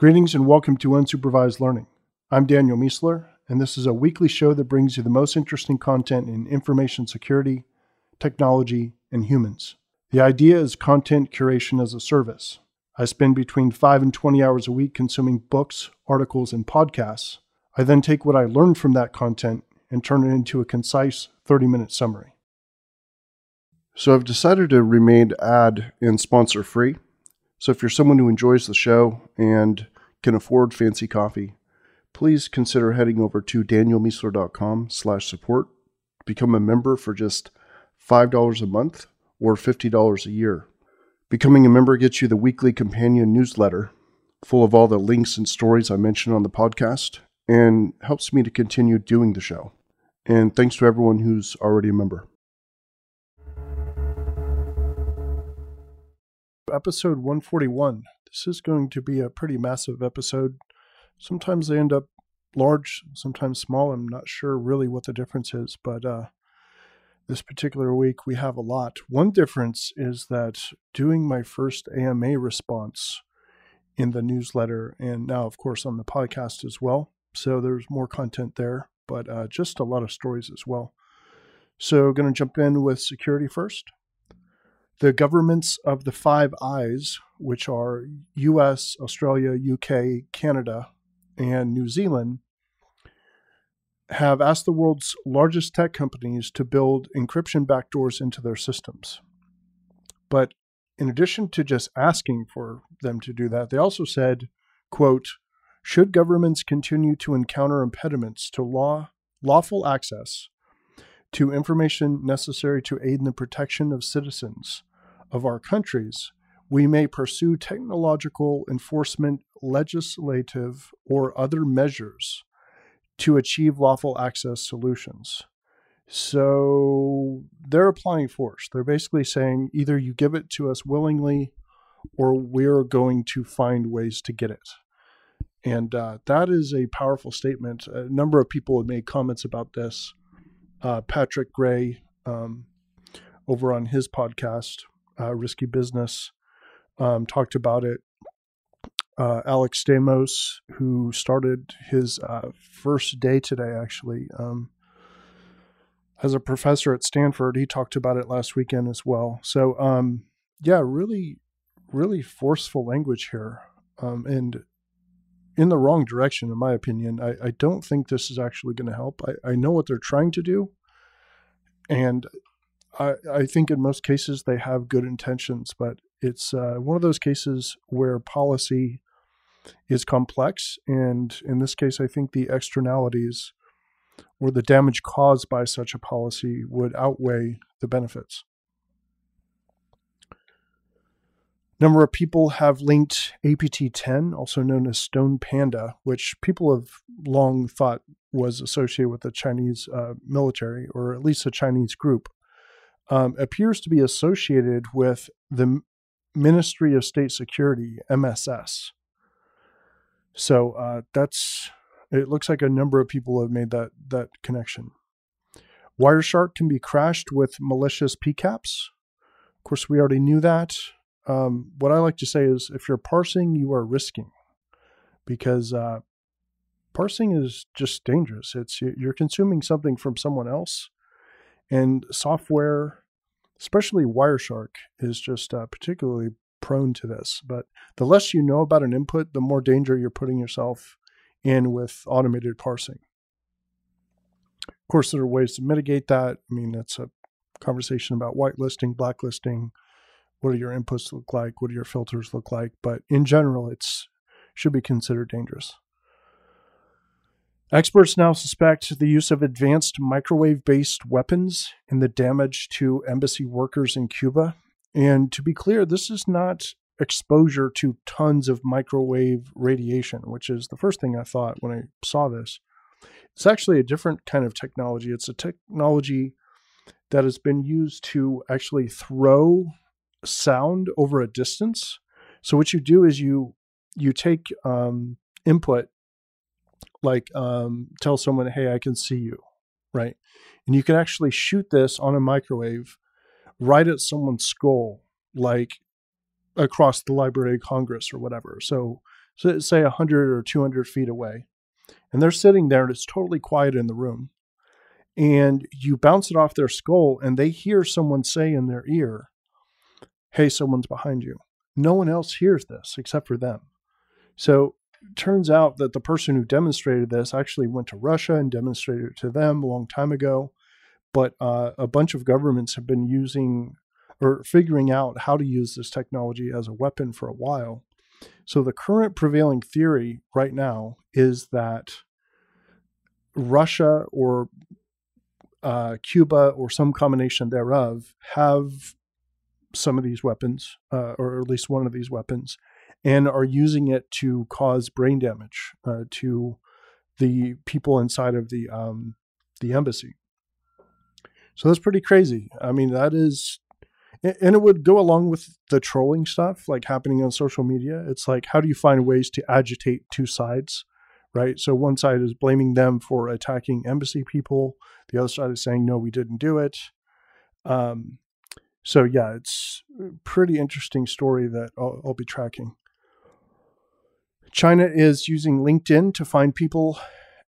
Greetings and welcome to Unsupervised Learning. I'm Daniel Miessler, and this is a weekly show that brings you the most interesting content in information security, technology, and humans. The idea is content curation as a service. I spend between 5 and 20 hours a week consuming books, articles, and podcasts. I then take what I learned from that content and turn it into a concise 30 minute summary. So I've decided to remain ad and sponsor free. So if you're someone who enjoys the show and can afford fancy coffee, please consider heading over to danielmiessler.com slash support become a member for just $5 a month or $50 a year. Becoming a member gets you the weekly companion newsletter full of all the links and stories I mentioned on the podcast and helps me to continue doing the show. And thanks to everyone who's already a member. Episode 141. This is going to be a pretty massive episode. Sometimes they end up large, sometimes small. I'm not sure really what the difference is, but uh, this particular week we have a lot. One difference is that doing my first AMA response in the newsletter and now, of course, on the podcast as well. So there's more content there, but uh, just a lot of stories as well. So, going to jump in with security first. The governments of the Five Eyes, which are US, Australia, UK, Canada, and New Zealand, have asked the world's largest tech companies to build encryption backdoors into their systems. But in addition to just asking for them to do that, they also said, quote, should governments continue to encounter impediments to law, lawful access to information necessary to aid in the protection of citizens, of our countries, we may pursue technological enforcement, legislative, or other measures to achieve lawful access solutions. So they're applying force. They're basically saying either you give it to us willingly or we're going to find ways to get it. And uh, that is a powerful statement. A number of people have made comments about this. Uh, Patrick Gray, um, over on his podcast, uh, Risky Business, um, talked about it. Uh, Alex Stamos, who started his uh, first day today, actually, um, as a professor at Stanford, he talked about it last weekend as well. So, um, yeah, really, really forceful language here, um, and in the wrong direction, in my opinion. I, I don't think this is actually going to help. I, I know what they're trying to do, and I, I think in most cases they have good intentions, but it's uh, one of those cases where policy is complex. And in this case, I think the externalities or the damage caused by such a policy would outweigh the benefits. Number of people have linked APT 10, also known as Stone Panda, which people have long thought was associated with the Chinese uh, military, or at least a Chinese group um, appears to be associated with the Ministry of State Security, MSS. So uh, that's it. Looks like a number of people have made that that connection. Wireshark can be crashed with malicious PCAPs. Of course, we already knew that. Um, what I like to say is, if you're parsing, you are risking, because uh, parsing is just dangerous. It's you're consuming something from someone else, and software especially Wireshark is just uh, particularly prone to this. But the less you know about an input, the more danger you're putting yourself in with automated parsing. Of course, there are ways to mitigate that. I mean, it's a conversation about whitelisting, blacklisting. What do your inputs look like? What do your filters look like? But in general, it's should be considered dangerous. Experts now suspect the use of advanced microwave based weapons in the damage to embassy workers in Cuba. And to be clear, this is not exposure to tons of microwave radiation, which is the first thing I thought when I saw this. It's actually a different kind of technology. It's a technology that has been used to actually throw sound over a distance. So what you do is you you take um, input like um, tell someone, hey, I can see you, right? And you can actually shoot this on a microwave right at someone's skull, like across the Library of Congress or whatever. So so say 100 or 200 feet away, and they're sitting there and it's totally quiet in the room, and you bounce it off their skull and they hear someone say in their ear, Hey, someone's behind you. No one else hears this except for them. So turns out that the person who demonstrated this actually went to Russia and demonstrated it to them a long time ago. But uh, a bunch of governments have been using or figuring out how to use this technology as a weapon for a while. So the current prevailing theory right now is that Russia or uh, Cuba or some combination thereof have some of these weapons, uh, or at least one of these weapons, and are using it to cause brain damage uh, to the people inside of the um, the embassy. So that's pretty crazy. I mean, that is, and it would go along with the trolling stuff like happening on social media. It's like, how do you find ways to agitate two sides, right? So one side is blaming them for attacking embassy people. The other side is saying, no, we didn't do it. Um, so yeah, it's a pretty interesting story that I'll, I'll be tracking. China is using LinkedIn to find people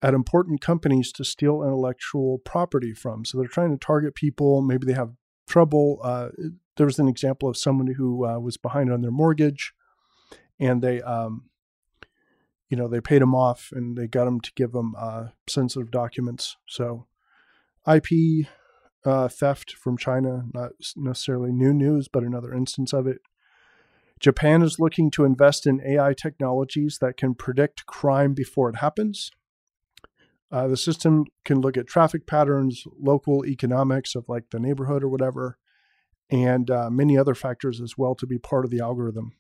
at important companies to steal intellectual property from. So they're trying to target people. Maybe they have trouble. Uh, there was an example of someone who uh, was behind on their mortgage, and they, um, you know, they paid them off and they got them to give them uh, sensitive documents. So IP uh, theft from China, not necessarily new news, but another instance of it. Japan is looking to invest in AI technologies that can predict crime before it happens. Uh, the system can look at traffic patterns, local economics of like the neighborhood or whatever, and uh, many other factors as well to be part of the algorithm.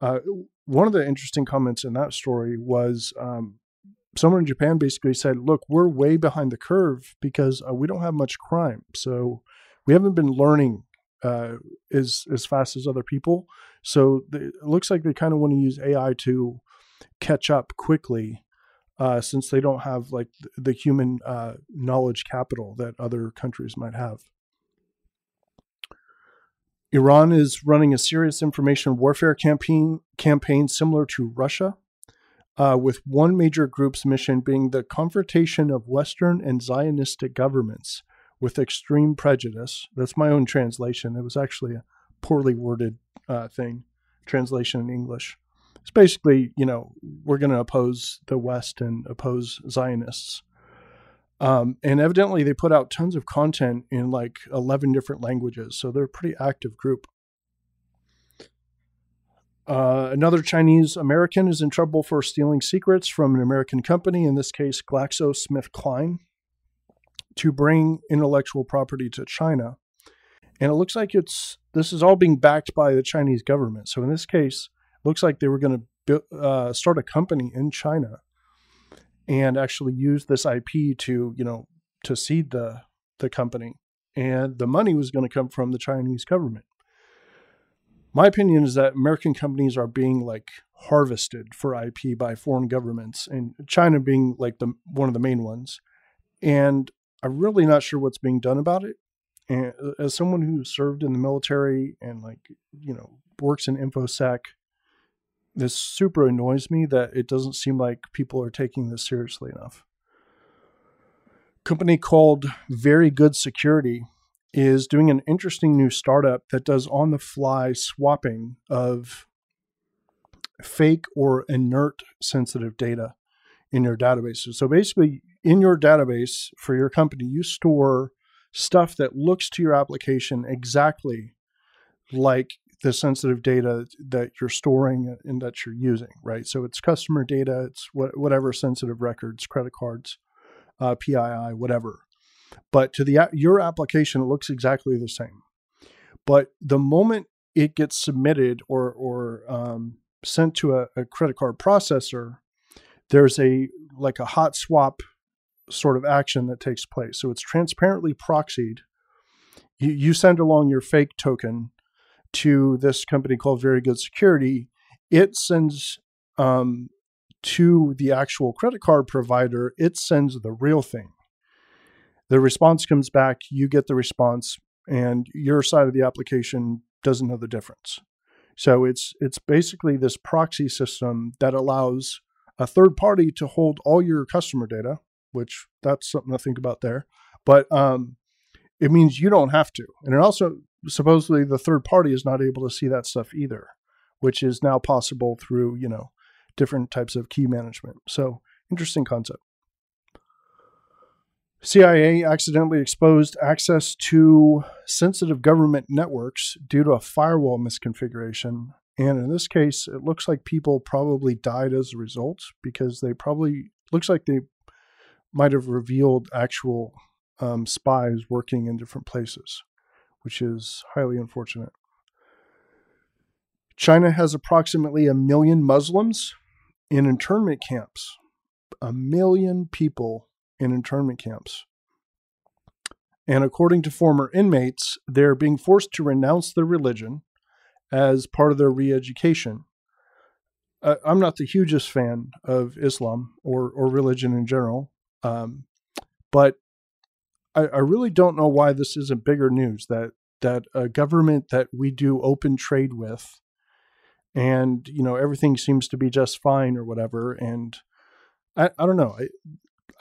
Uh, one of the interesting comments in that story was um, someone in Japan basically said, "Look, we're way behind the curve because uh, we don't have much crime, so we haven't been learning uh, as as fast as other people. So they, it looks like they kind of want to use AI to catch up quickly." Uh, since they don't have like the human uh, knowledge capital that other countries might have. Iran is running a serious information warfare campaign campaign similar to Russia uh, with one major group's mission being the confrontation of Western and Zionistic governments with extreme prejudice. That's my own translation. It was actually a poorly worded uh, thing, translation in English. It's basically, you know, we're going to oppose the West and oppose Zionists. Um, and evidently, they put out tons of content in like 11 different languages. So they're a pretty active group. Uh, another Chinese American is in trouble for stealing secrets from an American company, in this case, GlaxoSmithKline, to bring intellectual property to China. And it looks like it's this is all being backed by the Chinese government. So in this case, looks like they were going to uh, start a company in China and actually use this IP to you know to seed the the company, and the money was going to come from the Chinese government my opinion is that American companies are being like harvested for IP by foreign governments, and China being like the one of the main ones. And I'm really not sure what's being done about it. And uh, as someone who served in the military and like you know works in infosec, this super annoys me that it doesn't seem like people are taking this seriously enough. company called Very Good Security is doing an interesting new startup that does on the fly swapping of fake or inert sensitive data in your databases. So basically, in your database for your company, you store stuff that looks to your application exactly like the sensitive data that you're storing and that you're using, right? So it's customer data, it's whatever sensitive records, credit cards, uh, PII, whatever. But to the your application, it looks exactly the same. But the moment it gets submitted or or um, sent to a, a credit card processor, there's a like a hot swap sort of action that takes place. So it's transparently proxied. You, you send along your fake token to this company called Very Good Security. It sends um, to the actual credit card provider. It sends the real thing the response comes back, you get the response, and your side of the application doesn't know the difference. So it's it's basically this proxy system that allows a third party to hold all your customer data, which that's something to think about there. But um, it means you don't have to, and it also supposedly the third party is not able to see that stuff either, which is now possible through you know different types of key management. So interesting concept. CIA accidentally exposed access to sensitive government networks due to a firewall misconfiguration. And in this case, it looks like people probably died as a result because they probably looks like they might have revealed actual um, spies working in different places, which is highly unfortunate. China has approximately a million Muslims in internment camps. A million people in internment camps. And according to former inmates, they're being forced to renounce their religion as part of their re education. Uh, I'm not the hugest fan of Islam or, or religion in general, um, but I, I really don't know why this isn't bigger news that, that a government that we do open trade with and you know everything seems to be just fine or whatever and I, I don't know. I,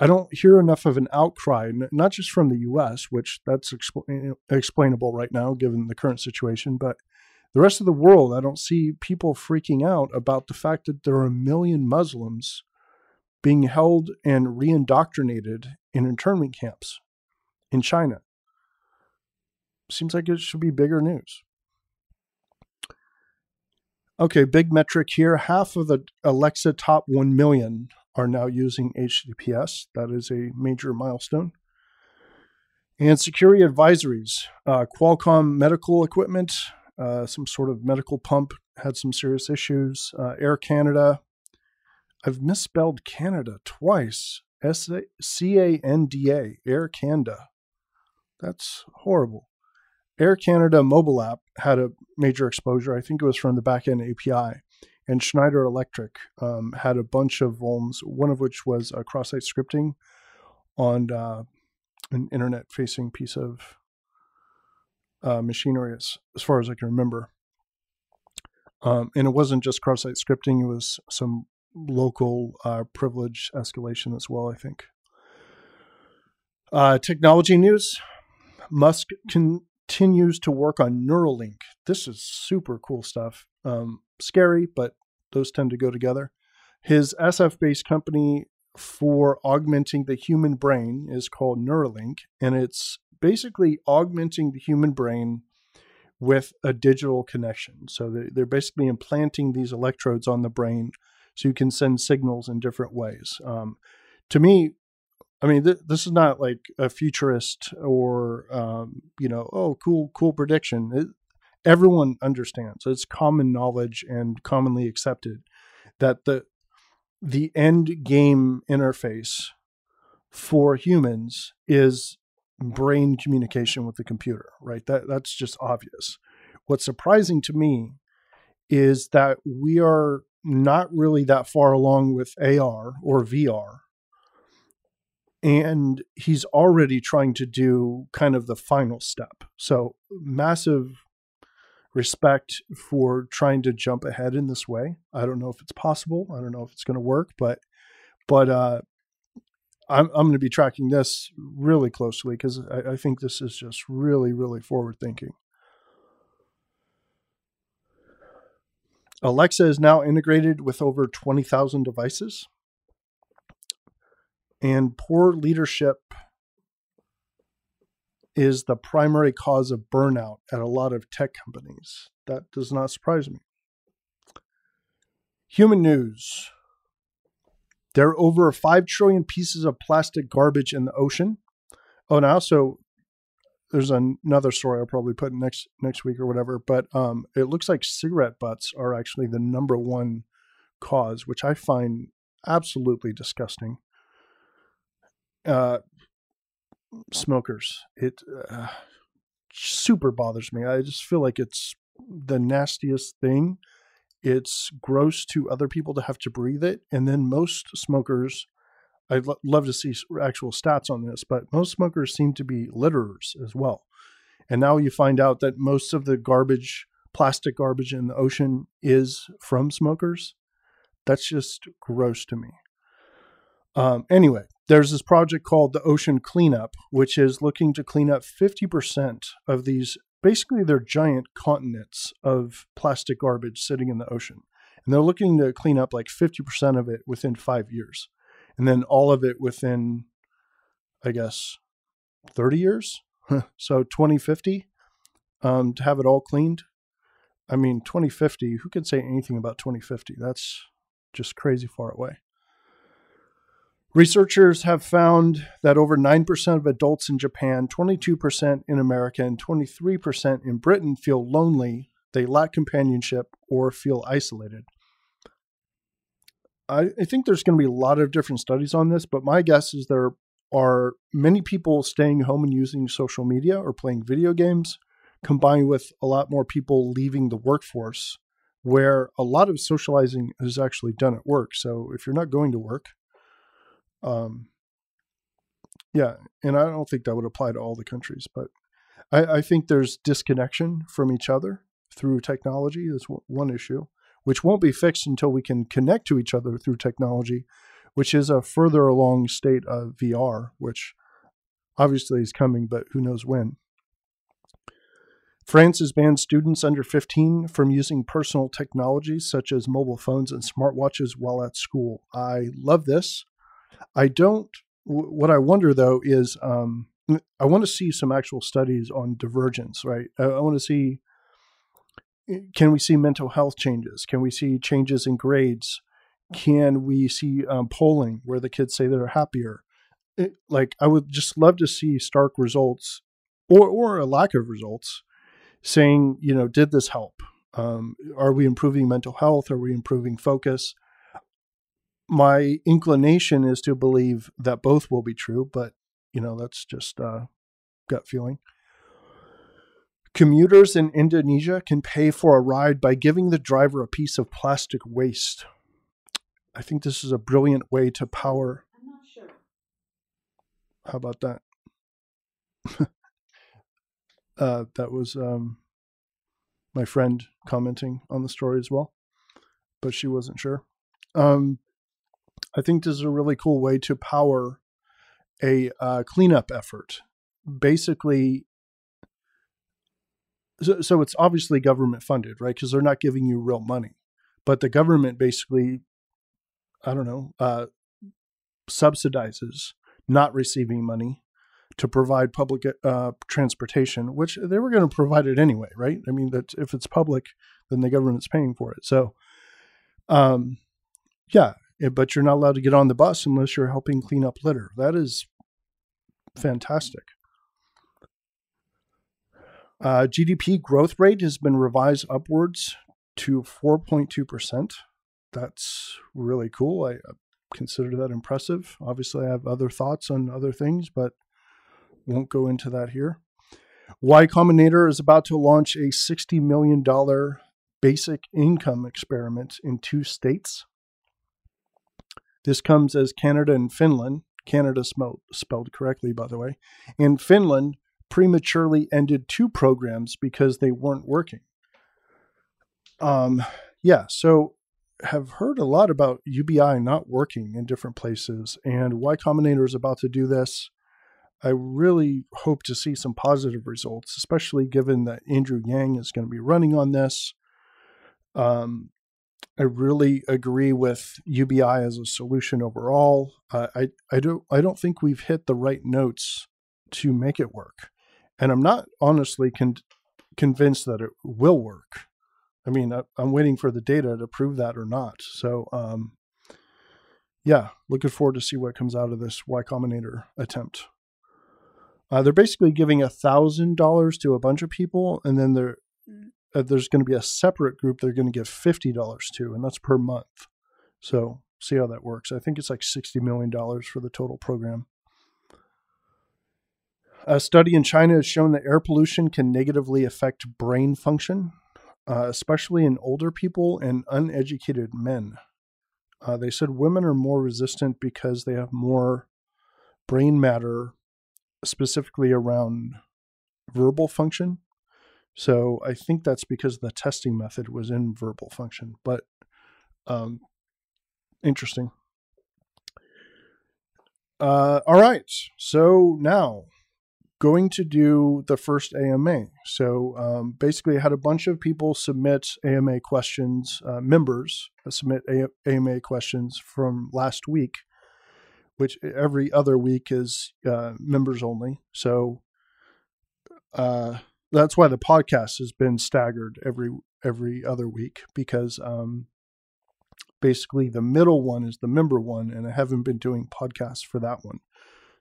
I don't hear enough of an outcry, not just from the U.S., which that's expl- explainable right now given the current situation, but the rest of the world. I don't see people freaking out about the fact that there are a million Muslims being held and reindoctrinated in internment camps in China. Seems like it should be bigger news. Okay, big metric here. Half of the Alexa top 1 million are now using HTTPS. That is a major milestone. And security advisories. Uh, Qualcomm medical equipment, uh, some sort of medical pump had some serious issues. Uh, Air Canada. I've misspelled Canada twice. S C A N D A, Air Canada. That's horrible. Air Canada mobile app had a major exposure. I think it was from the backend API and Schneider Electric um, had a bunch of vulns, one of which was a cross-site scripting on uh, an internet-facing piece of uh, machinery, as, as, far as I can remember. Um, and it wasn't just cross-site scripting; it was some local uh, privilege escalation as well. I think. Uh, technology news: Musk continues to work on Neuralink. This is super cool stuff. Um, scary, but those tend to go together. His SF based company for augmenting the human brain is called Neuralink, and it's basically augmenting the human brain with a digital connection. So they're basically implanting these electrodes on the brain so you can send signals in different ways. Um, to me, I mean, th- this is not like a futurist or, um, you know, oh, cool, cool prediction. It, everyone understands. It's common knowledge and commonly accepted that the the end game interface for humans is brain communication with the computer, right? That that's just obvious. What's surprising to me is that we are not really that far along with AR or VR. And he's already trying to do kind of the final step. So, massive respect for trying to jump ahead in this way. I don't know if it's possible. I don't know if it's going to work, but but uh, I'm I'm going to be tracking this really closely because I, I think this is just really really forward thinking. Alexa is now integrated with over 20,000 devices. And poor leadership is the primary cause of burnout at a lot of tech companies. That does not surprise me. Human news. There are over 5 trillion pieces of plastic garbage in the ocean. Oh, and also, there's another story I'll probably put next next week or whatever, but um, it looks like cigarette butts are actually the number one cause, which I find absolutely disgusting. Uh, smokers. It uh, super bothers me. I just feel like it's the nastiest thing. It's gross to other people to have to breathe it. And then most smokers, I'd lo- love to see actual stats on this, but most smokers seem to be litterers as well. And now you find out that most of the garbage, plastic garbage in the ocean is from smokers. That's just gross to me. Um, anyway, there's this project called the Ocean Cleanup, which is looking to clean up 50% of these. Basically, they're giant continents of plastic garbage sitting in the ocean. And they're looking to clean up like 50% of it within five years. And then all of it within, I guess, 30 years. so 2050 um, to have it all cleaned. I mean, 2050, who can say anything about 2050? That's just crazy far away. Researchers have found that over 9% of adults in Japan, 22% in America, and 23% in Britain feel lonely, they lack companionship, or feel isolated. I, I think there's going to be a lot of different studies on this, but my guess is there are many people staying home and using social media or playing video games, combined with a lot more people leaving the workforce, where a lot of socializing is actually done at work. So if you're not going to work, um, yeah, and I don't think that would apply to all the countries, but I, I think there's disconnection from each other through technology. Is one issue, which won't be fixed until we can connect to each other through technology, which is a further along state of VR, which obviously is coming, but who knows when. France has banned students under 15 from using personal technologies such as mobile phones and smartwatches while at school. I love this. I don't. What I wonder though is, um, I want to see some actual studies on divergence. Right. I, want to see. Eh, can we see mental health changes? Can we see changes in grades? Can we see um, polling where the kids say they're happier? It, eh, like I would just love to see stark results, or or a lack of results, saying you know did this help? Um, are we improving mental health? Are we improving focus? My inclination is to believe that both will be true, but you know that's just uh, gut feeling. Commuters in Indonesia can pay for a ride by giving the driver a piece of plastic waste. I think this is a brilliant way to power. I'm not sure. How about that? uh, that was um, my friend commenting on the story as well, but she wasn't sure. Um, I think this is a really cool way to power a uh, cleanup effort. Basically, so, so it's obviously government funded, right? Because they're not giving you real money, but the government basically, I don't know, uh, subsidizes not receiving money to provide public uh, transportation, which they were going to provide it anyway, right? I mean, that if it's public, then the government's paying for it. So, um, yeah, but you're not allowed to get on the bus unless you're helping clean up litter. That is fantastic. Uh, GDP growth rate has been revised upwards to 4.2%. That's really cool. I consider that impressive. Obviously, I have other thoughts on other things, but won't go into that here. Y Combinator is about to launch a $60 million basic income experiment in two states. This comes as Canada and Finland, Canada spelled, spelled correctly, by the way, and Finland prematurely ended two programs because they weren't working. Um, yeah, so have heard a lot about UBI not working in different places, and Y Combinator is about to do this. I really hope to see some positive results, especially given that Andrew Yang is going to be running on this. Um, I really agree with UBI as a solution overall. Uh, I I don't I don't think we've hit the right notes to make it work, and I'm not honestly con- convinced that it will work. I mean, I, am waiting for the data to prove that or not. So, um, yeah, looking forward to see what comes out of this Y Combinator attempt. Uh, they're basically giving a thousand dollars to a bunch of people, and then they're uh, there's going to be a separate group they're going to give $50 to, and that's per month. So see how that works. I think it's like $60 million for the total program. A study in China has shown that air pollution can negatively affect brain function, uh, especially in older people and uneducated men. Uh, they said women are more resistant because they have more brain matter, specifically around verbal function So I think that's because the testing method was in verbal function, but um, interesting. Uh, all right. So now going to do the first AMA. So um, basically, I had a bunch of people submit AMA questions, uh, members submit a- AMA questions from last week, which every other week is uh, members only. So uh, that's why the podcast has been staggered every every other week because um, basically the middle one is the member one, and I haven't been doing podcasts for that one.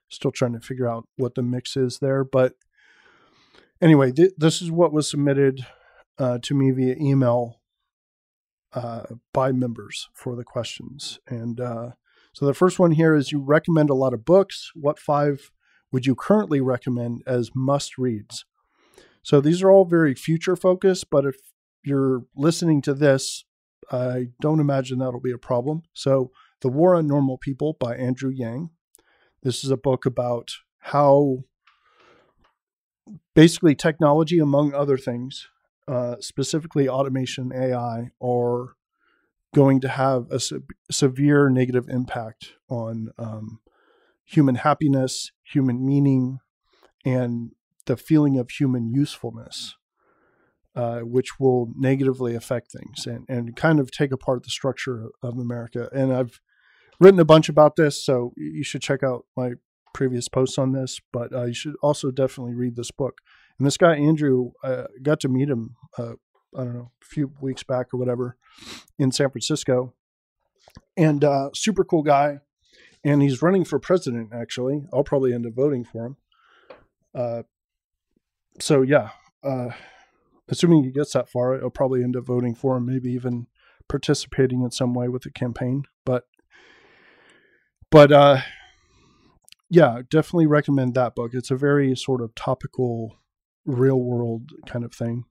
Still trying to figure out what the mix is there, but anyway, th- this is what was submitted uh, to me via email uh, by members for the questions, and uh, so the first one here is you recommend a lot of books. What five would you currently recommend as must reads? So these are all very future focused, but if you're listening to this, I don't imagine that'll be a problem. So, The War on Normal People by Andrew Yang. This is a book about how basically technology, among other things, uh, specifically automation, AI, are going to have a se- severe negative impact on um, human happiness, human meaning, and the feeling of human usefulness, uh, which will negatively affect things and, and kind of take apart the structure of America. And I've written a bunch about this, so you should check out my previous posts on this, but uh, you should also definitely read this book. And this guy, Andrew, uh, got to meet him, uh, I don't know, a few weeks back or whatever in San Francisco. And uh, super cool guy. And he's running for president, actually. I'll probably end up voting for him. So yeah, uh, assuming he gets that far, I'll probably end up voting for him, maybe even participating in some way with the campaign. But, but uh, yeah, definitely recommend that book. It's a very sort of topical, real world kind of thing.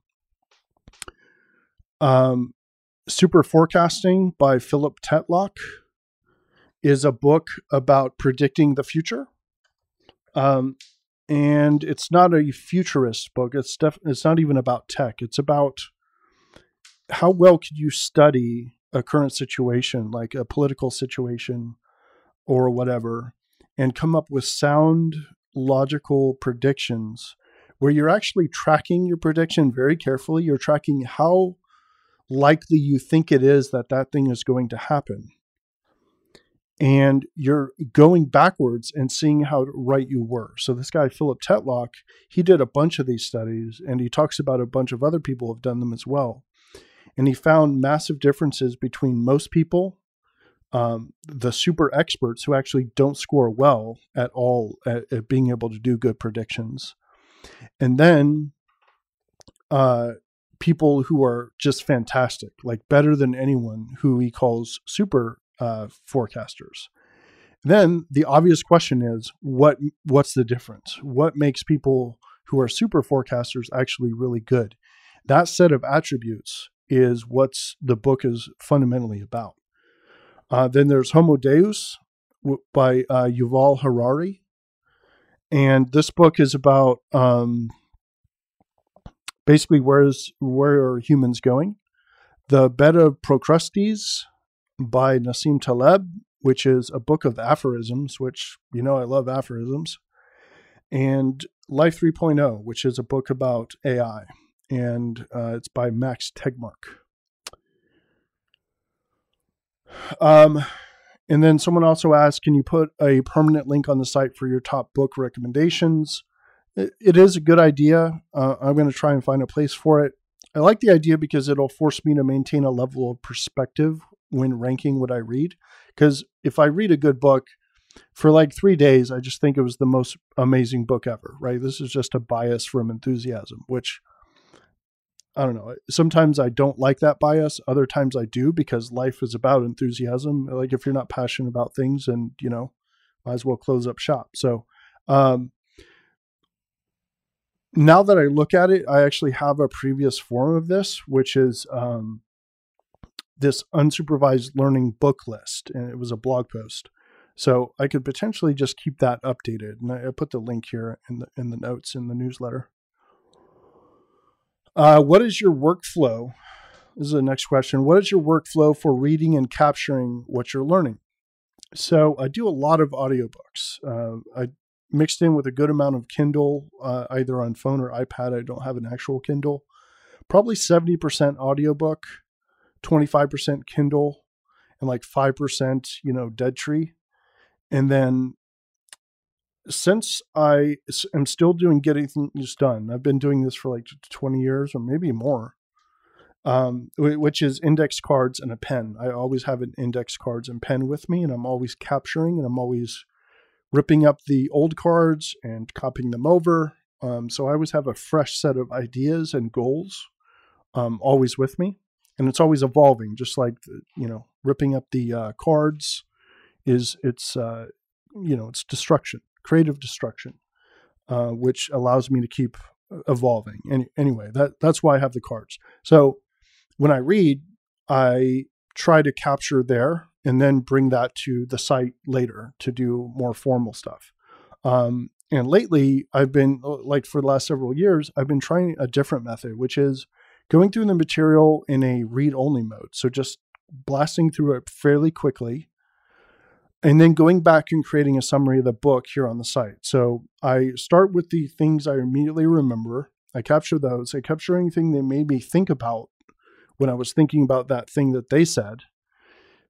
Um, Super Forecasting by Philip Tetlock is a book about predicting the future. Um, and it's not a futurist book. It's def- it's not even about tech. It's about how well could you study a current situation, like a political situation or whatever, and come up with sound, logical predictions where you're actually tracking your prediction very carefully. You're tracking how likely you think it is that that thing is going to happen and you're going backwards and seeing how right you were. So this guy Philip Tetlock, he did a bunch of these studies, and he talks about a bunch of other people have done them as well, and he found massive differences between most people, um, the super experts who actually don't score well at all at, at being able to do good predictions, and then uh, people who are just fantastic, like better than anyone, who he calls super uh, forecasters. Then the obvious question is what what's the difference? What makes people who are super forecasters actually really good? That set of attributes is what's the book is fundamentally about. Uh, then there's Homo Deus by uh, Yuval Harari, and this book is about um, basically where's where are humans going. The Bed of Procrustes by Nassim Taleb, which is a book of aphorisms, which you know I love aphorisms, and Life 3.0, which is a book about AI, and uh, it's by Max Tegmark. Um, and then someone also asked, can you put a permanent link on the site for your top book recommendations? it, it is a good idea. Uh, I'm going to try and find a place for it. I like the idea because it'll force me to maintain a level of perspective when ranking what I read. Because if I read a good book for like three days, I just think it was the most amazing book ever, right? This is just a bias from enthusiasm, which I don't know. Sometimes I don't like that bias. Other times I do because life is about enthusiasm. Like if you're not passionate about things and, you know, might as well close up shop. So, um, now that I look at it, I actually have a previous form of this, which is um, this unsupervised learning book list, and it was a blog post. So I could potentially just keep that updated, and I, put the link here in the in the notes in the newsletter. Uh, what is your workflow? This is the next question. What is your workflow for reading and capturing what you're learning? So I do a lot of audiobooks. Uh, I mixed in with a good amount of Kindle, uh, either on phone or iPad. I don't have an actual Kindle. Probably 70% audiobook, 25% Kindle, and like 5%, you know, Dead Tree. And then since I am still doing getting things done, I've been doing this for like 20 years or maybe more, um, which is index cards and a pen. I always have an index cards and pen with me, and I'm always capturing and I'm always ripping up the old cards and copying them over. Um, so I always have a fresh set of ideas and goals um, always with me, and it's always evolving. Just like you know, ripping up the uh, cards is it's uh, you know it's destruction creative destruction, uh, which allows me to keep uh, evolving. Any, anyway, that that's why I have the cards. So when I read, I try to capture there and then bring that to the site later to do more formal stuff. Um, and lately, I've been uh, like for the last several years, I've been trying a different method, which is going through the material in a read only mode. So just blasting through it fairly quickly and then going back and creating a summary of the book here on the site. So I start with the things I immediately remember. I capture those. I capture anything that made me think about when I was thinking about that thing that they said.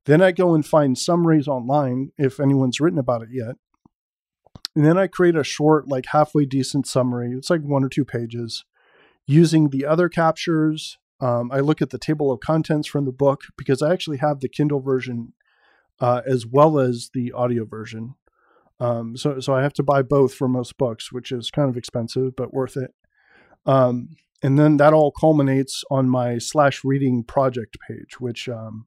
Then I go and find summaries online if anyone's written about it yet. And then I create a short, like halfway decent summary. It's like one or two pages using the other captures. Um, I look at the table of contents from the book because I actually have the Kindle version uh, as well as the audio version. Um, so, so I have to buy both for most books, which is kind of expensive but worth it. Um, and then that all culminates on my slash reading project page, which um,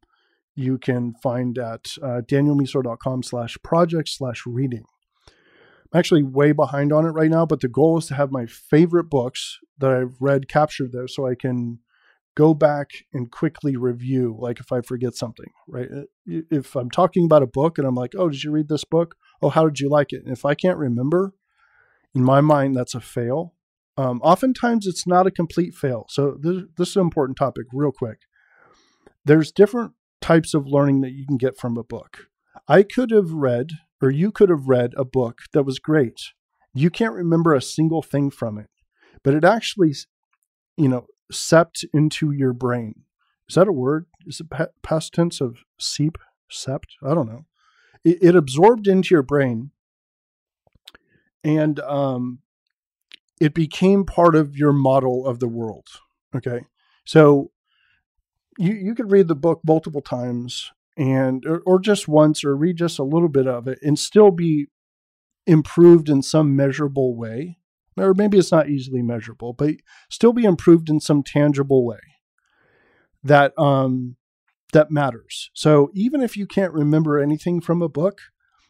you can find at uh, danielmiessler.com slash project slash reading. I'm actually way behind on it right now, but the goal is to have my favorite books that I've read captured there so I can go back and quickly review like if i forget something right? Uh, if i'm talking about a book and i'm like oh did you read this book? Oh how did you like it? And if i can't remember in my mind that's a fail. Um, oftentimes it's not a complete fail. So this, this is an important topic real quick. There's different types of learning that you can get from a book. I could have read or you could have read a book that was great you can't remember a single thing from it but it actually you know sept into your brain. Is that a word? Is it past tense of seep? Sept? I don't know. It, it absorbed into your brain, and um, it became part of your model of the world. Okay, so you you could read the book multiple times and or, or just once or read just a little bit of it and still be improved in some measurable way or maybe it's not easily measurable, but still be improved in some tangible way that um, that matters. So even if you can't remember anything from a book,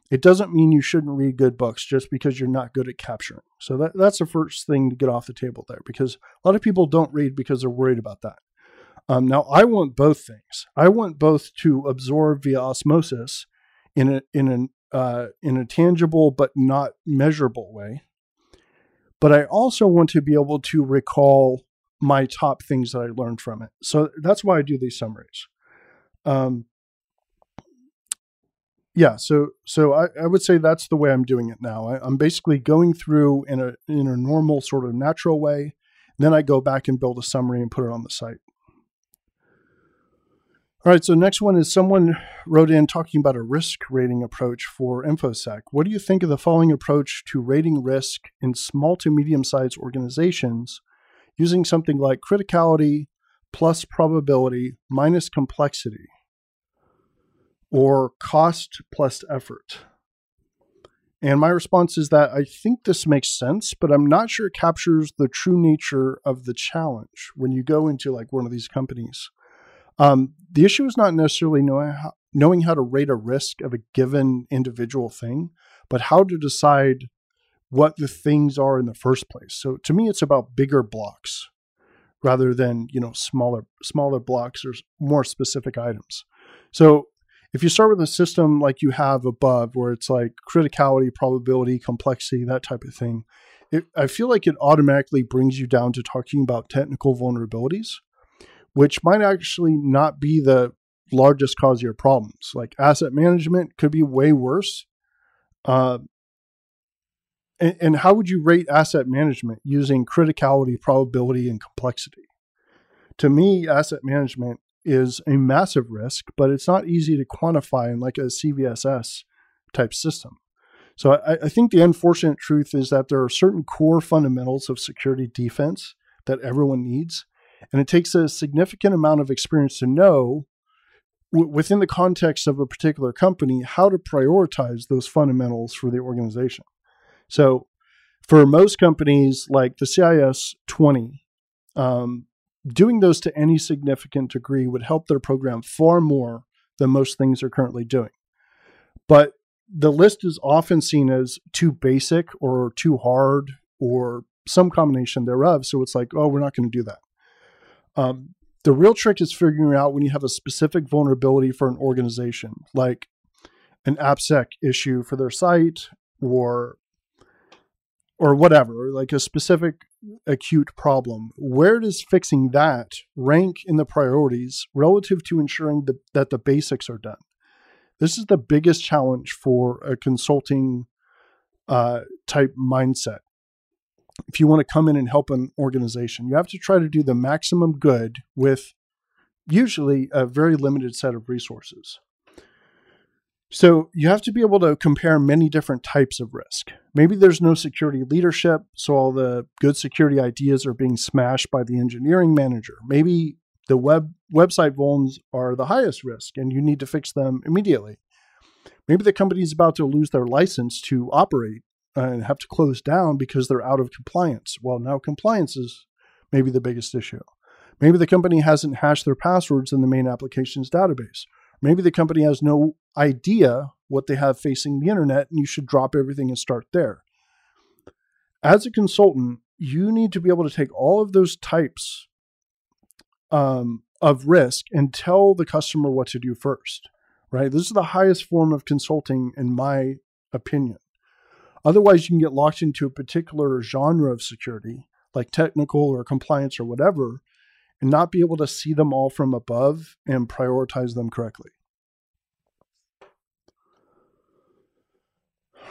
it doesn't mean you shouldn't read good books just because you're not good at capturing. So that, that's the first thing to get off the table there because a lot of people don't read because they're worried about that. Um, now I want both things. I want both to absorb via osmosis in a in an uh, in a tangible but not measurable way, but I also want to be able to recall my top things that I learned from it. So that's why I do these summaries. Um, yeah, so so I, I would say that's the way I'm doing it now. I, I'm basically going through in a in a normal sort of natural way. Then I go back and build a summary and put it on the site. All right, so next one is someone wrote in talking about a risk rating approach for InfoSec. What do you think of the following approach to rating risk in small to medium sized organizations using something like criticality plus probability minus complexity or cost plus effort? And my response is that I think this makes sense, but I'm not sure it captures the true nature of the challenge when you go into like one of these companies. Um, the issue is not necessarily knowing how, knowing how to rate a risk of a given individual thing, but how to decide what the things are in the first place. So to me, it's about bigger blocks rather than you know smaller smaller blocks or more specific items. So if you start with a system like you have above, where it's like criticality, probability, complexity, that type of thing, it, I feel like it automatically brings you down to talking about technical vulnerabilities, which might actually not be the largest cause of your problems. Like asset management could be way worse. Uh, and, and how would you rate asset management using criticality, probability, and complexity? To me, asset management is a massive risk, but it's not easy to quantify in like a CVSS type system. So I, I, think the unfortunate truth is that there are certain core fundamentals of security defense that everyone needs, and it takes a significant amount of experience to know w- within the context of a particular company how to prioritize those fundamentals for the organization. So for most companies like the CIS 20, um, doing those to any significant degree would help their program far more than most things are currently doing. But the list is often seen as too basic or too hard or some combination thereof. So it's like, oh, we're not going to do that. Um, the real trick is figuring out when you have a specific vulnerability for an organization, like an AppSec issue for their site or or whatever, like a specific acute problem. Where does fixing that rank in the priorities relative to ensuring the, that the basics are done? This is the biggest challenge for a consulting uh, type mindset. If you want to come in and help an organization, you have to try to do the maximum good with usually a very limited set of resources. So you have to be able to compare many different types of risk. Maybe there's no security leadership, so all the good security ideas are being smashed by the engineering manager. Maybe the web website vulns are the highest risk and you need to fix them immediately. Maybe the company is about to lose their license to operate and have to close down because they're out of compliance. Well, now compliance is maybe the biggest issue. Maybe the company hasn't hashed their passwords in the main application's database Maybe the company has no idea what they have facing the internet, and you should drop everything and start there. As a consultant, you need to be able to take all of those types um, of risk and tell the customer what to do first, right? This is the highest form of consulting, in my opinion. Otherwise, you can get locked into a particular genre of security, like technical or compliance or whatever, and not be able to see them all from above and prioritize them correctly.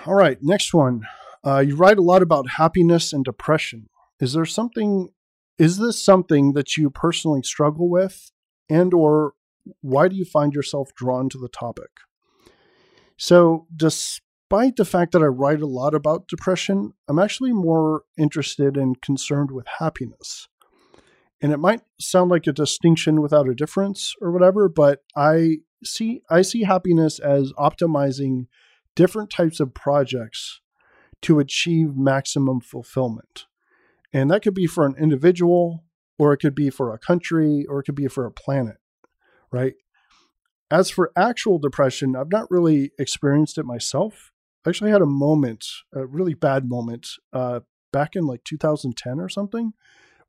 All right, next one. Uh, you write a lot about happiness and depression. Is there something? Is this something that you personally struggle with, and or why do you find yourself drawn to the topic? So, despite the fact that I write a lot about depression, I'm actually more interested and concerned with happiness. And it might sound like a distinction without a difference or whatever but i see i see happiness as optimizing different types of projects to achieve maximum fulfillment. And that could be for an individual or it could be for a country or it could be for a planet right? As for actual depression i've not really experienced it myself i actually had a moment a really bad moment uh, back in like 2010 or something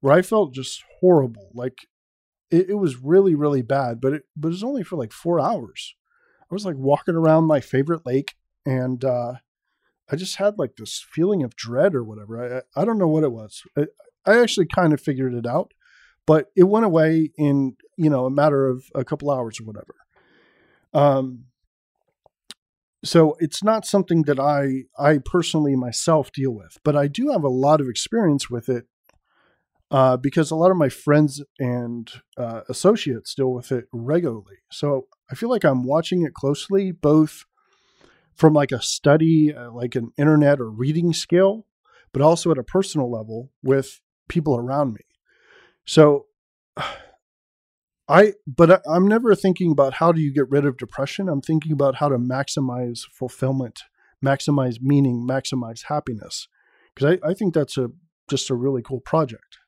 where I felt just horrible. Like it, it was really, really bad, but it, but it was only for like four hours. I was like walking around my favorite lake and, uh, I just had like this feeling of dread or whatever. I, I don't know what it was. I, I actually kind of figured it out, but it went away in, you know, a matter of a couple hours or whatever. Um, so it's not something that I I personally myself deal with, but I do have a lot of experience with it uh, because a lot of my friends and uh, associates deal with it regularly. So I feel like I'm watching it closely, both from like a study, uh, like an internet or reading scale, but also at a personal level with people around me. So I, but I, am never thinking about how do you get rid of depression. I'm thinking about how to maximize fulfillment, maximize meaning, maximize happiness, because I, I think that's a just a really cool project.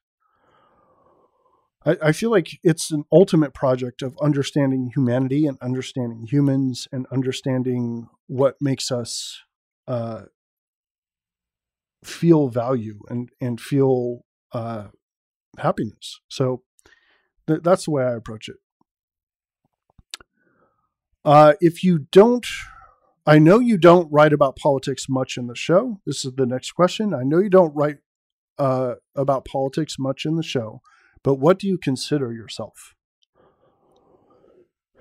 I, I feel like it's an ultimate project of understanding humanity and understanding humans and understanding what makes us uh, feel value and and feel uh, happiness. So th- that's the way I approach it. Uh, if you don't I know you don't write about politics much in the show. This is the next question. I know you don't write uh, about politics much in the show, but what do you consider yourself?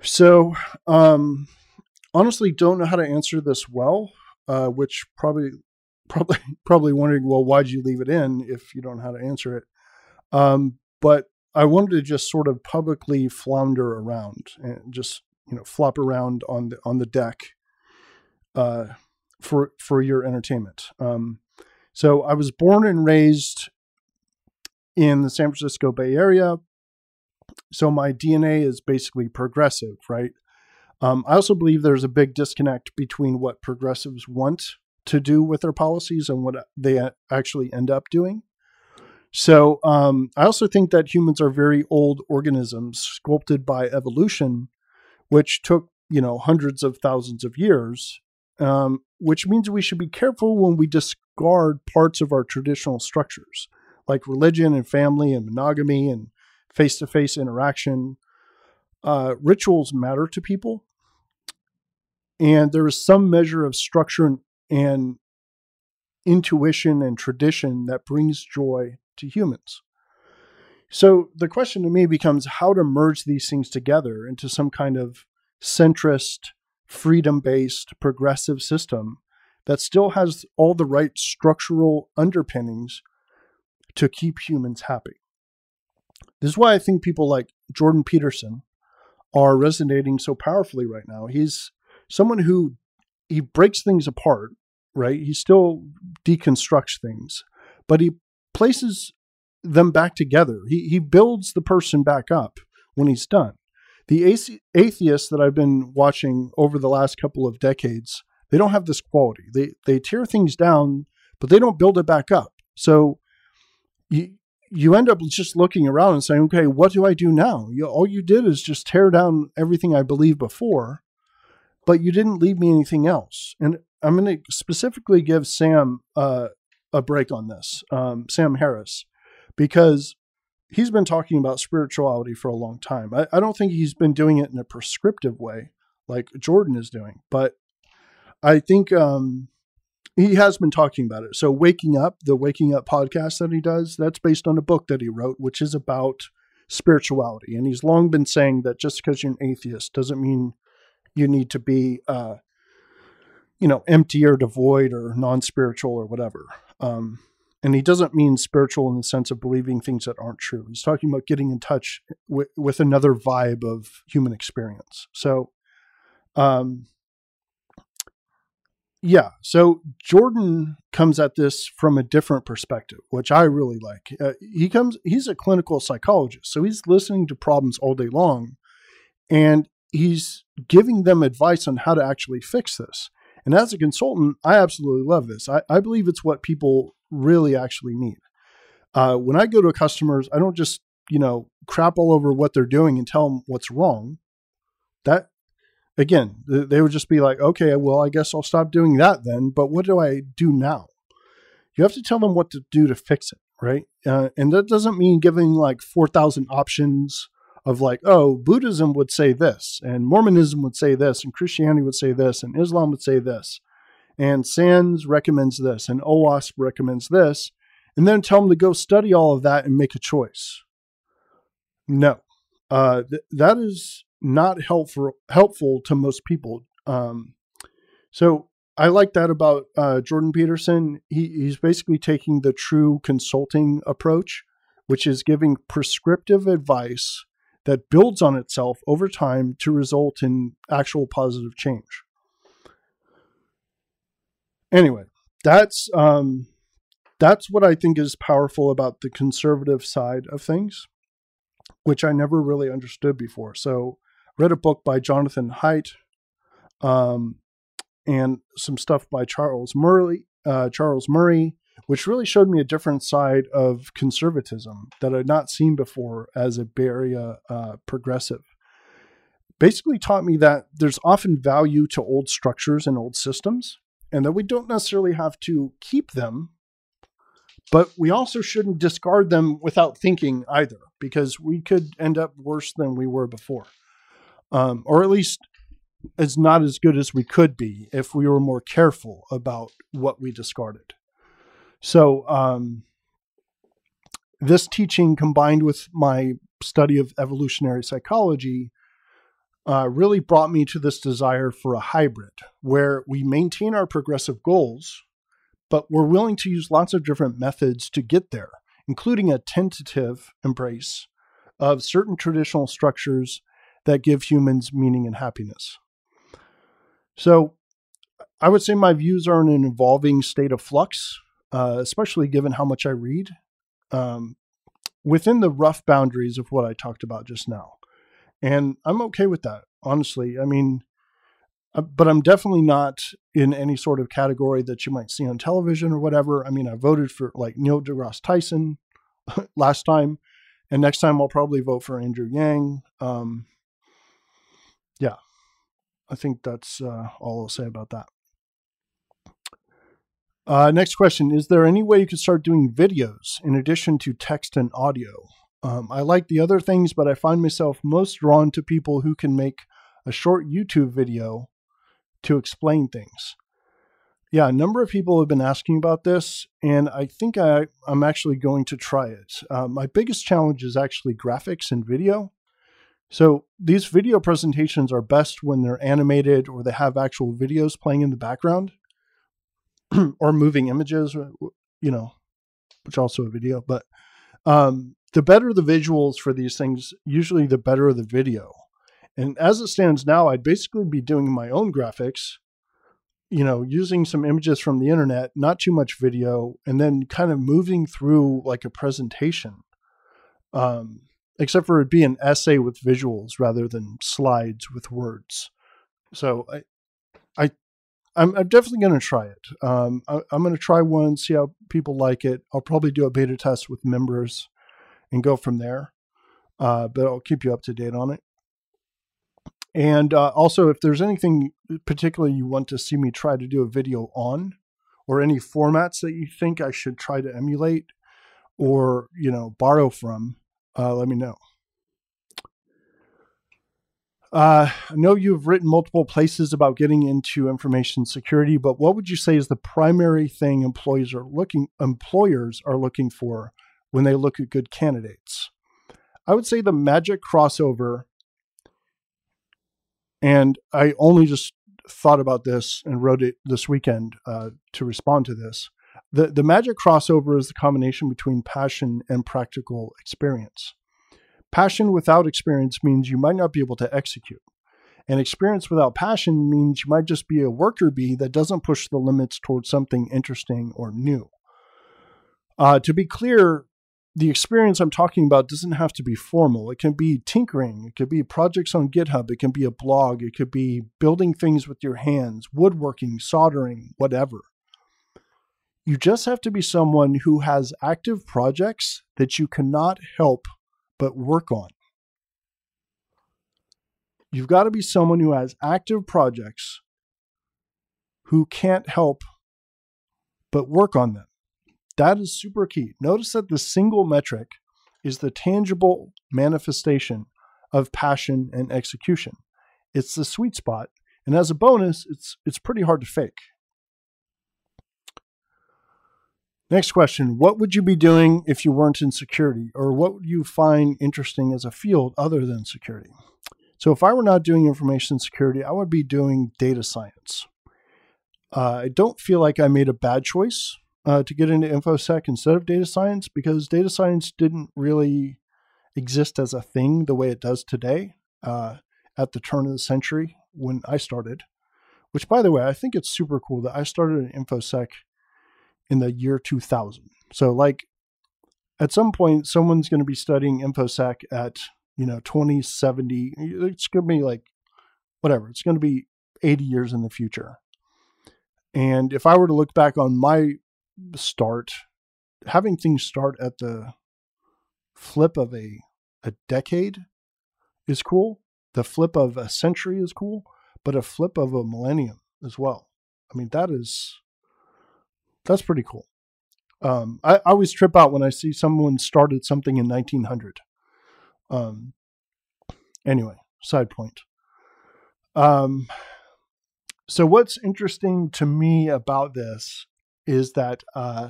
So, um, honestly, don't know how to answer this well. Uh, which probably, probably, probably wondering, well, why'd you leave it in if you don't know how to answer it? Um, but I wanted to just sort of publicly flounder around and just you know flop around on the on the deck uh, for for your entertainment. Um, so I was born and raised in the San Francisco Bay Area. So my DNA is basically progressive, right? Um, I also believe there's a big disconnect between what progressives want to do with their policies and what they actually end up doing. So um, I also think that humans are very old organisms sculpted by evolution, which took you know hundreds of thousands of years um, which means we should be careful when we discard parts of our traditional structures, like religion and family and monogamy and face to face interaction. Uh, rituals matter to people, and there is some measure of structure and, and intuition and tradition that brings joy to humans. So the question to me becomes how to merge these things together into some kind of centrist freedom based progressive system that still has all the right structural underpinnings to keep humans happy. This is why I think people like Jordan Peterson are resonating so powerfully right now. He's someone who he breaks things apart, right? He still deconstructs things, but he places them back together. He he builds the person back up when he's done the atheists that I've been watching over the last couple of decades, they don't have this quality. They they tear things down, but they don't build it back up. So you you end up just looking around and saying, okay, what do I do now? You, all you did is just tear down everything I believed before, but you didn't leave me anything else. And I'm going to specifically give Sam uh, a break on this, um, Sam Harris, because he's been talking about spirituality for a long time. I, I don't think he's been doing it in a prescriptive way like Jordan is doing, but I think um, he has been talking about it. So, Waking Up, the Waking Up podcast that he does, that's based on a book that he wrote, which is about spirituality. And he's long been saying that just because you're an atheist doesn't mean you need to be, uh, you know, empty or devoid or non spiritual or whatever. Um, and he doesn't mean spiritual in the sense of believing things that aren't true. He's talking about getting in touch with, with another vibe of human experience. So, um, yeah. So Jordan comes at this from a different perspective, which I really like. Uh, he comes. He's a clinical psychologist, so he's listening to problems all day long, and he's giving them advice on how to actually fix this. And as a consultant, I absolutely love this. I, I believe it's what people really actually need. Uh, when I go to customers, I don't just you know crap all over what they're doing and tell them what's wrong. That again, they would just be like, okay, well, I guess I'll stop doing that then. But what do I do now? You have to tell them what to do to fix it, right? Uh, and that doesn't mean giving like four thousand options of like, oh, Buddhism would say this, and Mormonism would say this, and Christianity would say this, and Islam would say this and SANS recommends this, and OWASP recommends this, and then tell them to go study all of that and make a choice. No, uh, th- that is not helpful helpful to most people. Um, so I like that about uh, Jordan Peterson. He, he's basically taking the true consulting approach, which is giving prescriptive advice that builds on itself over time to result in actual positive change anyway, that's um, that's what I think is powerful about the conservative side of things, which I never really understood before. So, read a book by Jonathan Haidt, um, and some stuff by Charles Murray. Uh, Charles Murray, which really showed me a different side of conservatism that I'd not seen before as a Bay Area uh, progressive. Basically, taught me that there's often value to old structures and old systems, and that we don't necessarily have to keep them, but we also shouldn't discard them without thinking either, because we could end up worse than we were before. Um, or at least is not as good as we could be if we were more careful about what we discarded. So, um, this teaching combined with my study of evolutionary psychology uh, really brought me to this desire for a hybrid where we maintain our progressive goals, but we're willing to use lots of different methods to get there, including a tentative embrace of certain traditional structures that give humans meaning and happiness. So, I would say my views are in an evolving state of flux, uh, especially given how much I read, um, within the rough boundaries of what I talked about just now. And I'm okay with that, honestly. I mean, uh, but I'm definitely not in any sort of category that you might see on television or whatever. I mean, I voted for like Neil deGrasse Tyson last time, and next time I'll probably vote for Andrew Yang. Um, yeah, I think that's uh, all I'll say about that. Uh, next question Is there any way you could start doing videos in addition to text and audio? Um, I like the other things, but I find myself most drawn to people who can make a short YouTube video to explain things. Yeah, a number of people have been asking about this, and I think I, am actually going to try it. Uh, my biggest challenge is actually graphics and video. So these video presentations are best when they're animated or they have actual videos playing in the background or moving images, you know, which also a video. But um, the better the visuals for these things, usually the better the video. And as it stands now, I'd basically be doing my own graphics, you know, using some images from the internet, not too much video, and then kind of moving through like a presentation. Um, except for it'd be an essay with visuals rather than slides with words. So I, I, I'm, I'm definitely going to try it. Um, I, am going to try one, see how people like it. I'll probably do a beta test with members and go from there. Uh, but I'll keep you up to date on it. And uh, also, if there's anything particularly you want to see me try to do a video on, or any formats that you think I should try to emulate or you know borrow from, uh, let me know. Uh, I know you've written multiple places about getting into information security, but what would you say is the primary thing employees are looking employers are looking for when they look at good candidates? I would say the magic crossover and I only just thought about this and wrote it this weekend uh, to respond to this. The, the magic crossover is the combination between passion and practical experience. Passion without experience means you might not be able to execute. And experience without passion means you might just be a worker bee that doesn't push the limits towards something interesting or new. Uh, to be clear, the experience I'm talking about doesn't have to be formal. It can be tinkering, it could be projects on GitHub, it can be a blog, it could be building things with your hands, woodworking, soldering, whatever. You just have to be someone who has active projects that you cannot help but work on. You've got to be someone who has active projects who can't help but work on them. That is super key. Notice that the single metric is the tangible manifestation of passion and execution. It's the sweet spot. And as a bonus, it's it's pretty hard to fake. Next question What would you be doing if you weren't in security? Or what would you find interesting as a field other than security? So, if I were not doing information security, I would be doing data science. Uh, I don't feel like I made a bad choice uh, to get into infosec instead of data science because data science didn't really exist as a thing the way it does today uh, at the turn of the century when I started. Which, by the way, I think it's super cool that I started in infosec in the year 2000. So, like, at some point, someone's going to be studying infosec at you know 2070. It's going to be like whatever. It's going to be 80 years in the future. And if I were to look back on my start having things start at the flip of a a decade is cool. The flip of a century is cool, but a flip of a millennium as well. I mean, that is that's pretty cool. Um, I, I, always trip out when I see someone started something in 1900. Um, anyway, side point. Um, so what's interesting to me about this is that uh,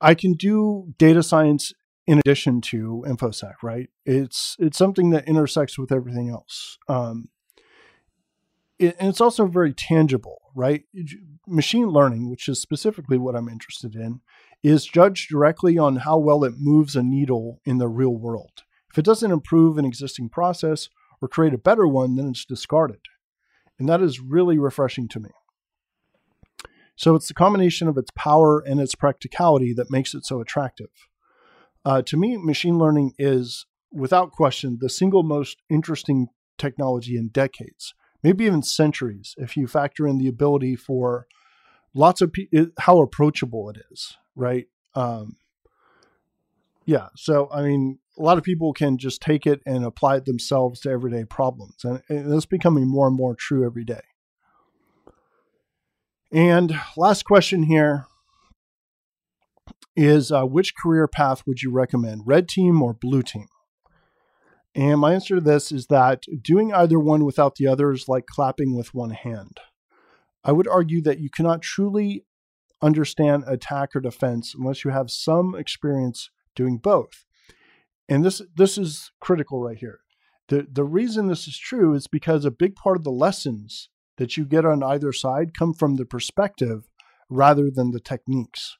I can do data science in addition to infosec, right? It's it's something that intersects with everything else. Um, and it's also very tangible, right? Machine learning, which is specifically what I'm interested in, is judged directly on how well it moves a needle in the real world. If it doesn't improve an existing process or create a better one, then it's discarded. And that is really refreshing to me. So it's the combination of its power and its practicality that makes it so attractive. Uh, to me, machine learning is, without question, the single most interesting technology in decades, maybe even centuries, if you factor in the ability for lots of how approachable it is, right? Um, yeah. So, I mean, a lot of people can just take it and apply it themselves to everyday problems. And, and it's becoming more and more true every day. And last question here is uh, which career path would you recommend, red team or blue team? And my answer to this is that doing either one without the other is like clapping with one hand. I would argue that you cannot truly understand attack or defense unless you have some experience doing both. And this this is critical right here. The the reason this is true is because a big part of the lessons that you get on either side come from the perspective rather than the techniques.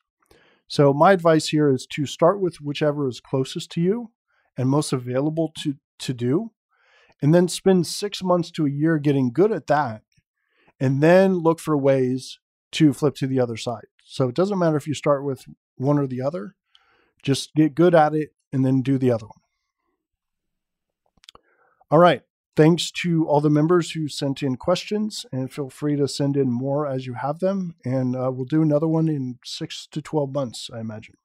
So my advice here is to start with whichever is closest to you and most available to to do and then spend 6 months to a year getting good at that and then look for ways to flip to the other side. So it doesn't matter if you start with one or the other. Just get good at it and then do the other one. All right. Thanks to all the members who sent in questions, and feel free to send in more as you have them. And uh, we'll do another one in six to 12 months, I imagine.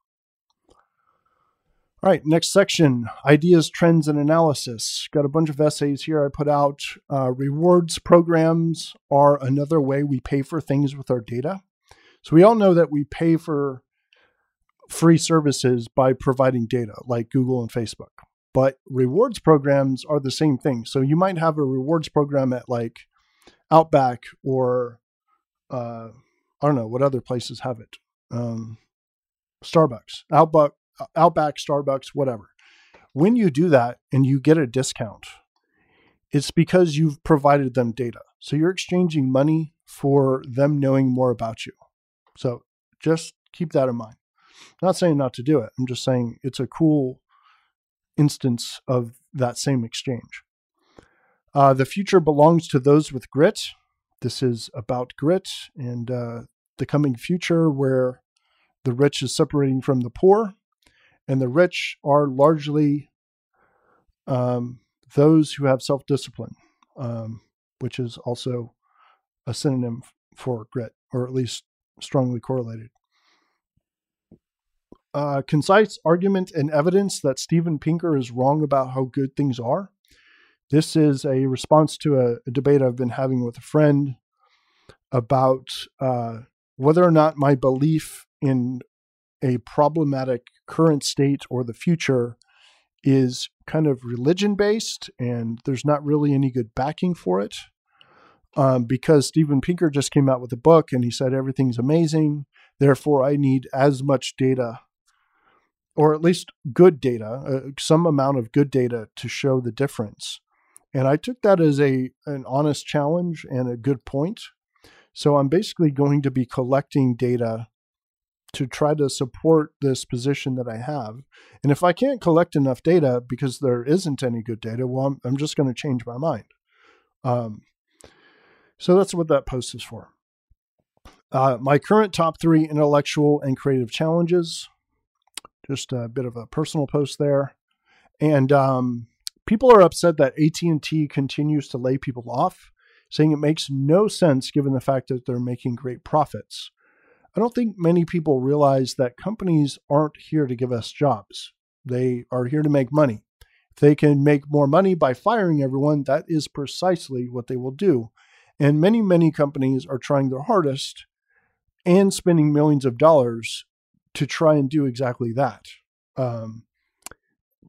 All right, next section ideas, trends, and analysis. Got a bunch of essays here I put out. Uh, rewards programs are another way we pay for things with our data. So we all know that we pay for free services by providing data like Google and Facebook. But rewards programs are the same thing. So you might have a rewards program at like Outback or uh, I don't know what other places have it. Um, Starbucks, Outback, Outback, Starbucks, whatever. When you do that and you get a discount, it's because you've provided them data. So you're exchanging money for them knowing more about you. So just keep that in mind. I'm not saying not to do it. I'm just saying it's a cool instance of that same exchange. Uh, the future belongs to those with grit. This is about grit and uh, the coming future where the rich is separating from the poor, and the rich are largely um, those who have self discipline, um, which is also a synonym for grit, or at least strongly correlated uh, concise argument and evidence that Steven Pinker is wrong about how good things are. This is a response to a, a debate I've been having with a friend about uh, whether or not my belief in a problematic current state or the future is kind of religion based and there's not really any good backing for it. Um, because Steven Pinker just came out with a book and he said everything's amazing. Therefore, I need as much data or at least good data, uh, some amount of good data to show the difference. And I took that as a an honest challenge and a good point. So I'm basically going to be collecting data to try to support this position that I have. And if I can't collect enough data because there isn't any good data, well, I'm, I'm just going to change my mind. Um, so that's what that post is for. Uh, my current top three intellectual and creative challenges just a bit of a personal post there. And um, people are upset that AT&T continues to lay people off, saying it makes no sense given the fact that they're making great profits. I don't think many people realize that companies aren't here to give us jobs. They are here to make money. If they can make more money by firing everyone, that is precisely what they will do. And many, many companies are trying their hardest and spending millions of dollars to try and do exactly that. Um,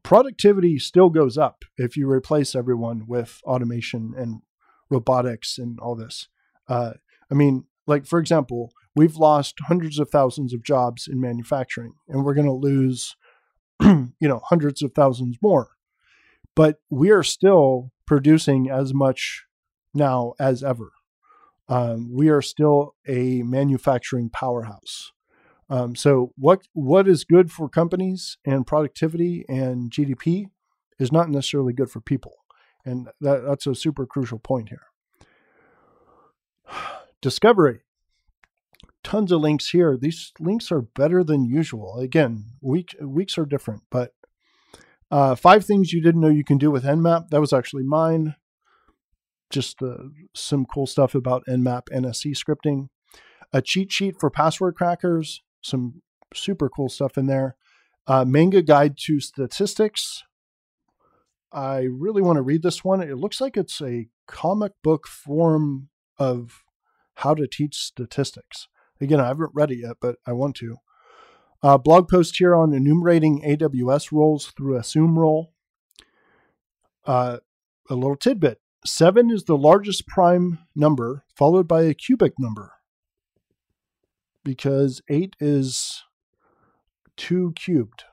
productivity still goes up if you replace everyone with automation and robotics and all this. Uh, I mean, like for example, we've lost hundreds of thousands of jobs in manufacturing, and we're going to lose, you know, hundreds of thousands more. But we are still producing as much now as ever. Um, we are still a manufacturing powerhouse. Um, so what what is good for companies and productivity and GDP is not necessarily good for people, and that, that's a super crucial point here. Discovery. Tons of links here. These links are better than usual. Again, week weeks are different, but uh, five things you didn't know you can do with Nmap. That was actually mine. Just uh, some cool stuff about Nmap NSE scripting. A cheat sheet for password crackers some super cool stuff in there. Uh, manga guide to statistics. I really want to read this one. It looks like it's a comic book form of how to teach statistics. Again, I haven't read it yet, but I want to. Uh, blog post here on enumerating AWS roles through assume role. Uh, a little tidbit. Seven is the largest prime number, followed by a cubic number because 8 is 2 cubed.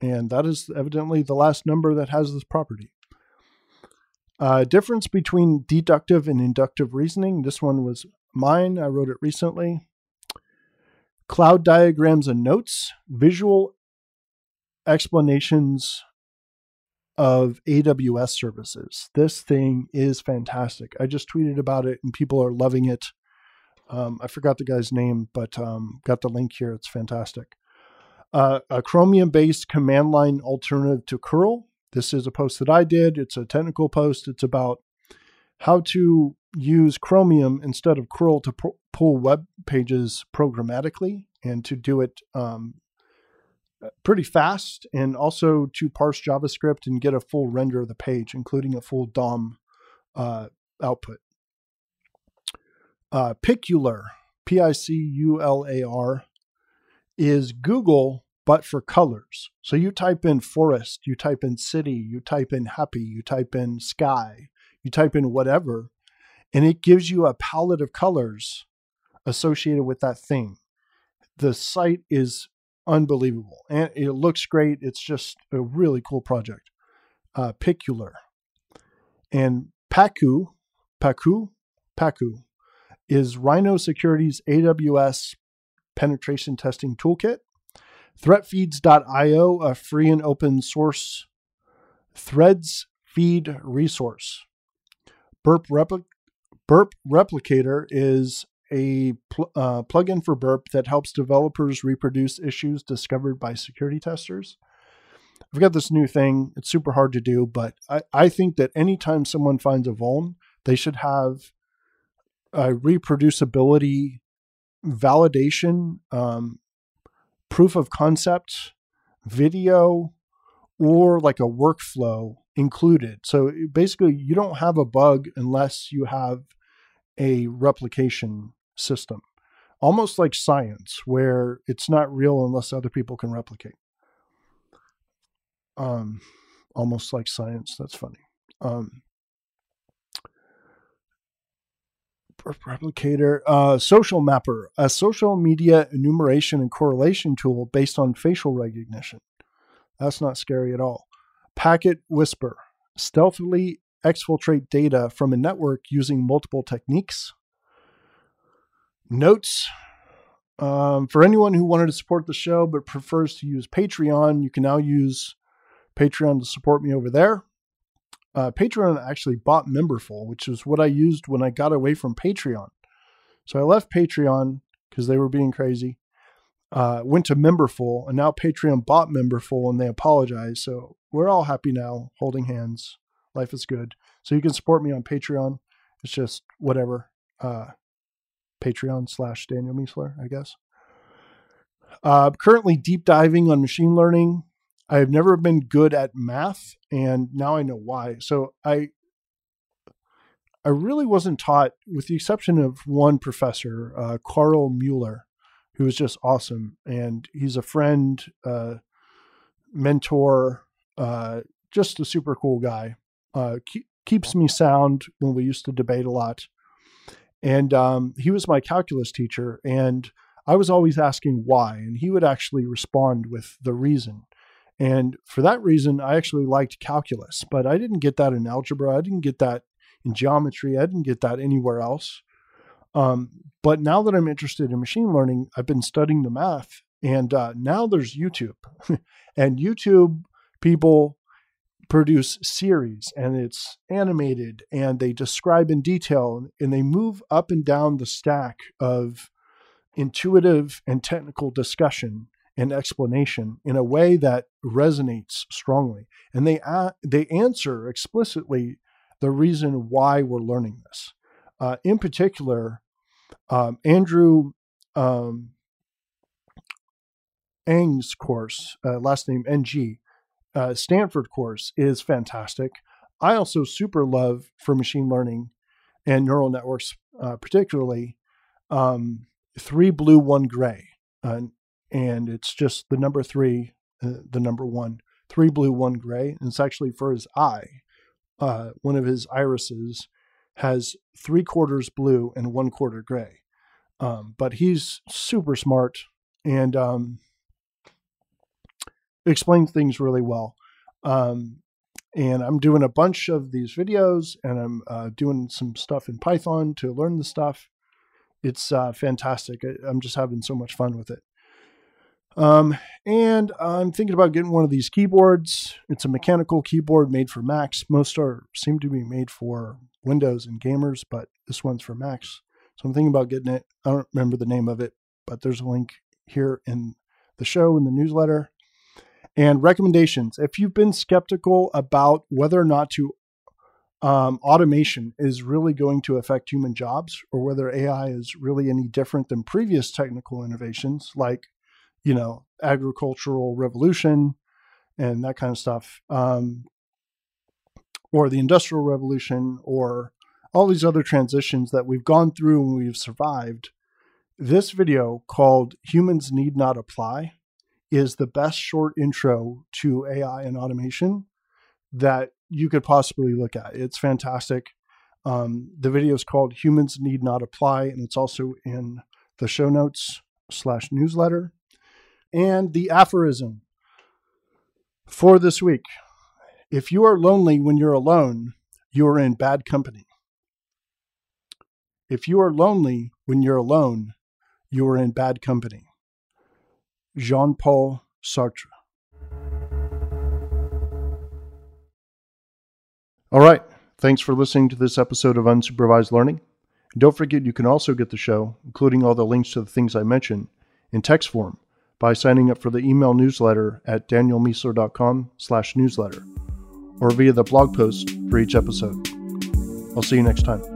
And that is evidently the last number that has this property. Uh, difference between deductive and inductive reasoning. This one was mine. I wrote it recently. Cloud diagrams and notes. Visual explanations of AWS services. This thing is fantastic. I just tweeted about it and people are loving it. Um, I forgot the guy's name, but um, got the link here. It's fantastic. Uh, a Chromium based command line alternative to curl. This is a post that I did. It's a technical post. It's about how to use Chromium instead of curl to pull web pages programmatically and to do it um, pretty fast and also to parse JavaScript and get a full render of the page, including a full DOM uh, output. Uh, Picular, P I C U L A R, is Google but for colors. So you type in forest, you type in city, you type in happy, you type in sky, you type in whatever, and it gives you a palette of colors associated with that thing. The site is unbelievable and it looks great. It's just a really cool project. Uh, Picular and Paku, Pacu, Pacu is Rhino Security's AWS penetration testing toolkit. Threatfeeds.io, a free and open source threads feed resource. Burp, Repli- Burp Replicator is a pl- uh, plugin for Burp that helps developers reproduce issues discovered by security testers. I've got this new thing. It's super hard to do, but I, I think that anytime someone finds a vuln, they should have uh, reproducibility validation, um, proof of concept, video, or like a workflow included. So basically, you don't have a bug unless you have a replication system, almost like science, where it's not real unless other people can replicate. Um, almost like science. That's funny. Um, replicator, uh, social mapper, a social media enumeration and correlation tool based on facial recognition. That's not scary at all. Packet whisper, stealthily exfiltrate data from a network using multiple techniques. Notes. Um, for anyone who wanted to support the show but prefers to use Patreon, you can now use Patreon to support me over there uh, Patreon actually bought Memberful, which is what I used when I got away from Patreon. So I left Patreon because they were being crazy. Uh, went to Memberful, and now Patreon bought Memberful, and they apologized. So we're all happy now, holding hands. Life is good. So you can support me on Patreon. It's just whatever. Uh, Patreon slash Daniel Miessler, I guess. Uh, currently deep diving on machine learning. I have never been good at math, and now I know why. So I I really wasn't taught, with the exception of one professor, uh, Carl Mueller, who was just awesome, and he's a friend, uh, mentor, Uh, just a super cool guy. Uh, keep, keeps me sound when we used to debate a lot. And um, he was my calculus teacher, and I was always asking why, and he would actually respond with the reason. And for that reason, I actually liked calculus, but I didn't get that in algebra. I didn't get that in geometry. I didn't get that anywhere else. Um, but now that I'm interested in machine learning, I've been studying the math, and uh, now there's YouTube. and YouTube people produce series and it's animated and they describe in detail and they move up and down the stack of intuitive and technical discussion and explanation in a way that resonates strongly. And they uh, they answer explicitly the reason why we're learning this. Uh, in particular um, andrew um, Ng's course uh, last name ng uh, Stanford course is fantastic. I also super love for machine learning and neural networks, uh, particularly um, three blue, one gray. Uh, and it's just the number three, uh, the number one, three blue, one gray. And it's actually for his eye. Uh, one of his irises has three quarters blue and one quarter gray. Um, but he's super smart and um, explains things really well. Um, and I'm doing a bunch of these videos and I'm uh, doing some stuff in Python to learn the stuff. It's uh, fantastic. I, am just having so much fun with it. Um, and I'm thinking about getting one of these keyboards. It's a mechanical keyboard made for Macs. Most are seem to be made for Windows and gamers, but this one's for Macs. So I'm thinking about getting it. I don't remember the name of it, but there's a link here in the show in the newsletter. And recommendations if you've been skeptical about whether or not to um, automation is really going to affect human jobs or whether AI is really any different than previous technical innovations like, you know, agricultural revolution and that kind of stuff, um, or the industrial revolution, or all these other transitions that we've gone through and we've survived. This video called Humans Need Not Apply is the best short intro to AI and automation that you could possibly look at. It's fantastic. Um, the video is called Humans Need Not Apply, and it's also in the show notes slash newsletter. And the aphorism for this week if you are lonely when you're alone, you are in bad company. If you are lonely when you're alone, you are in bad company. Jean Paul Sartre. All right. Thanks for listening to this episode of Unsupervised Learning. And don't forget you can also get the show, including all the links to the things I mentioned, in text form by signing up for the email newsletter at danielmiessler.com slash newsletter or via the blog post for each episode. I'll see you next time.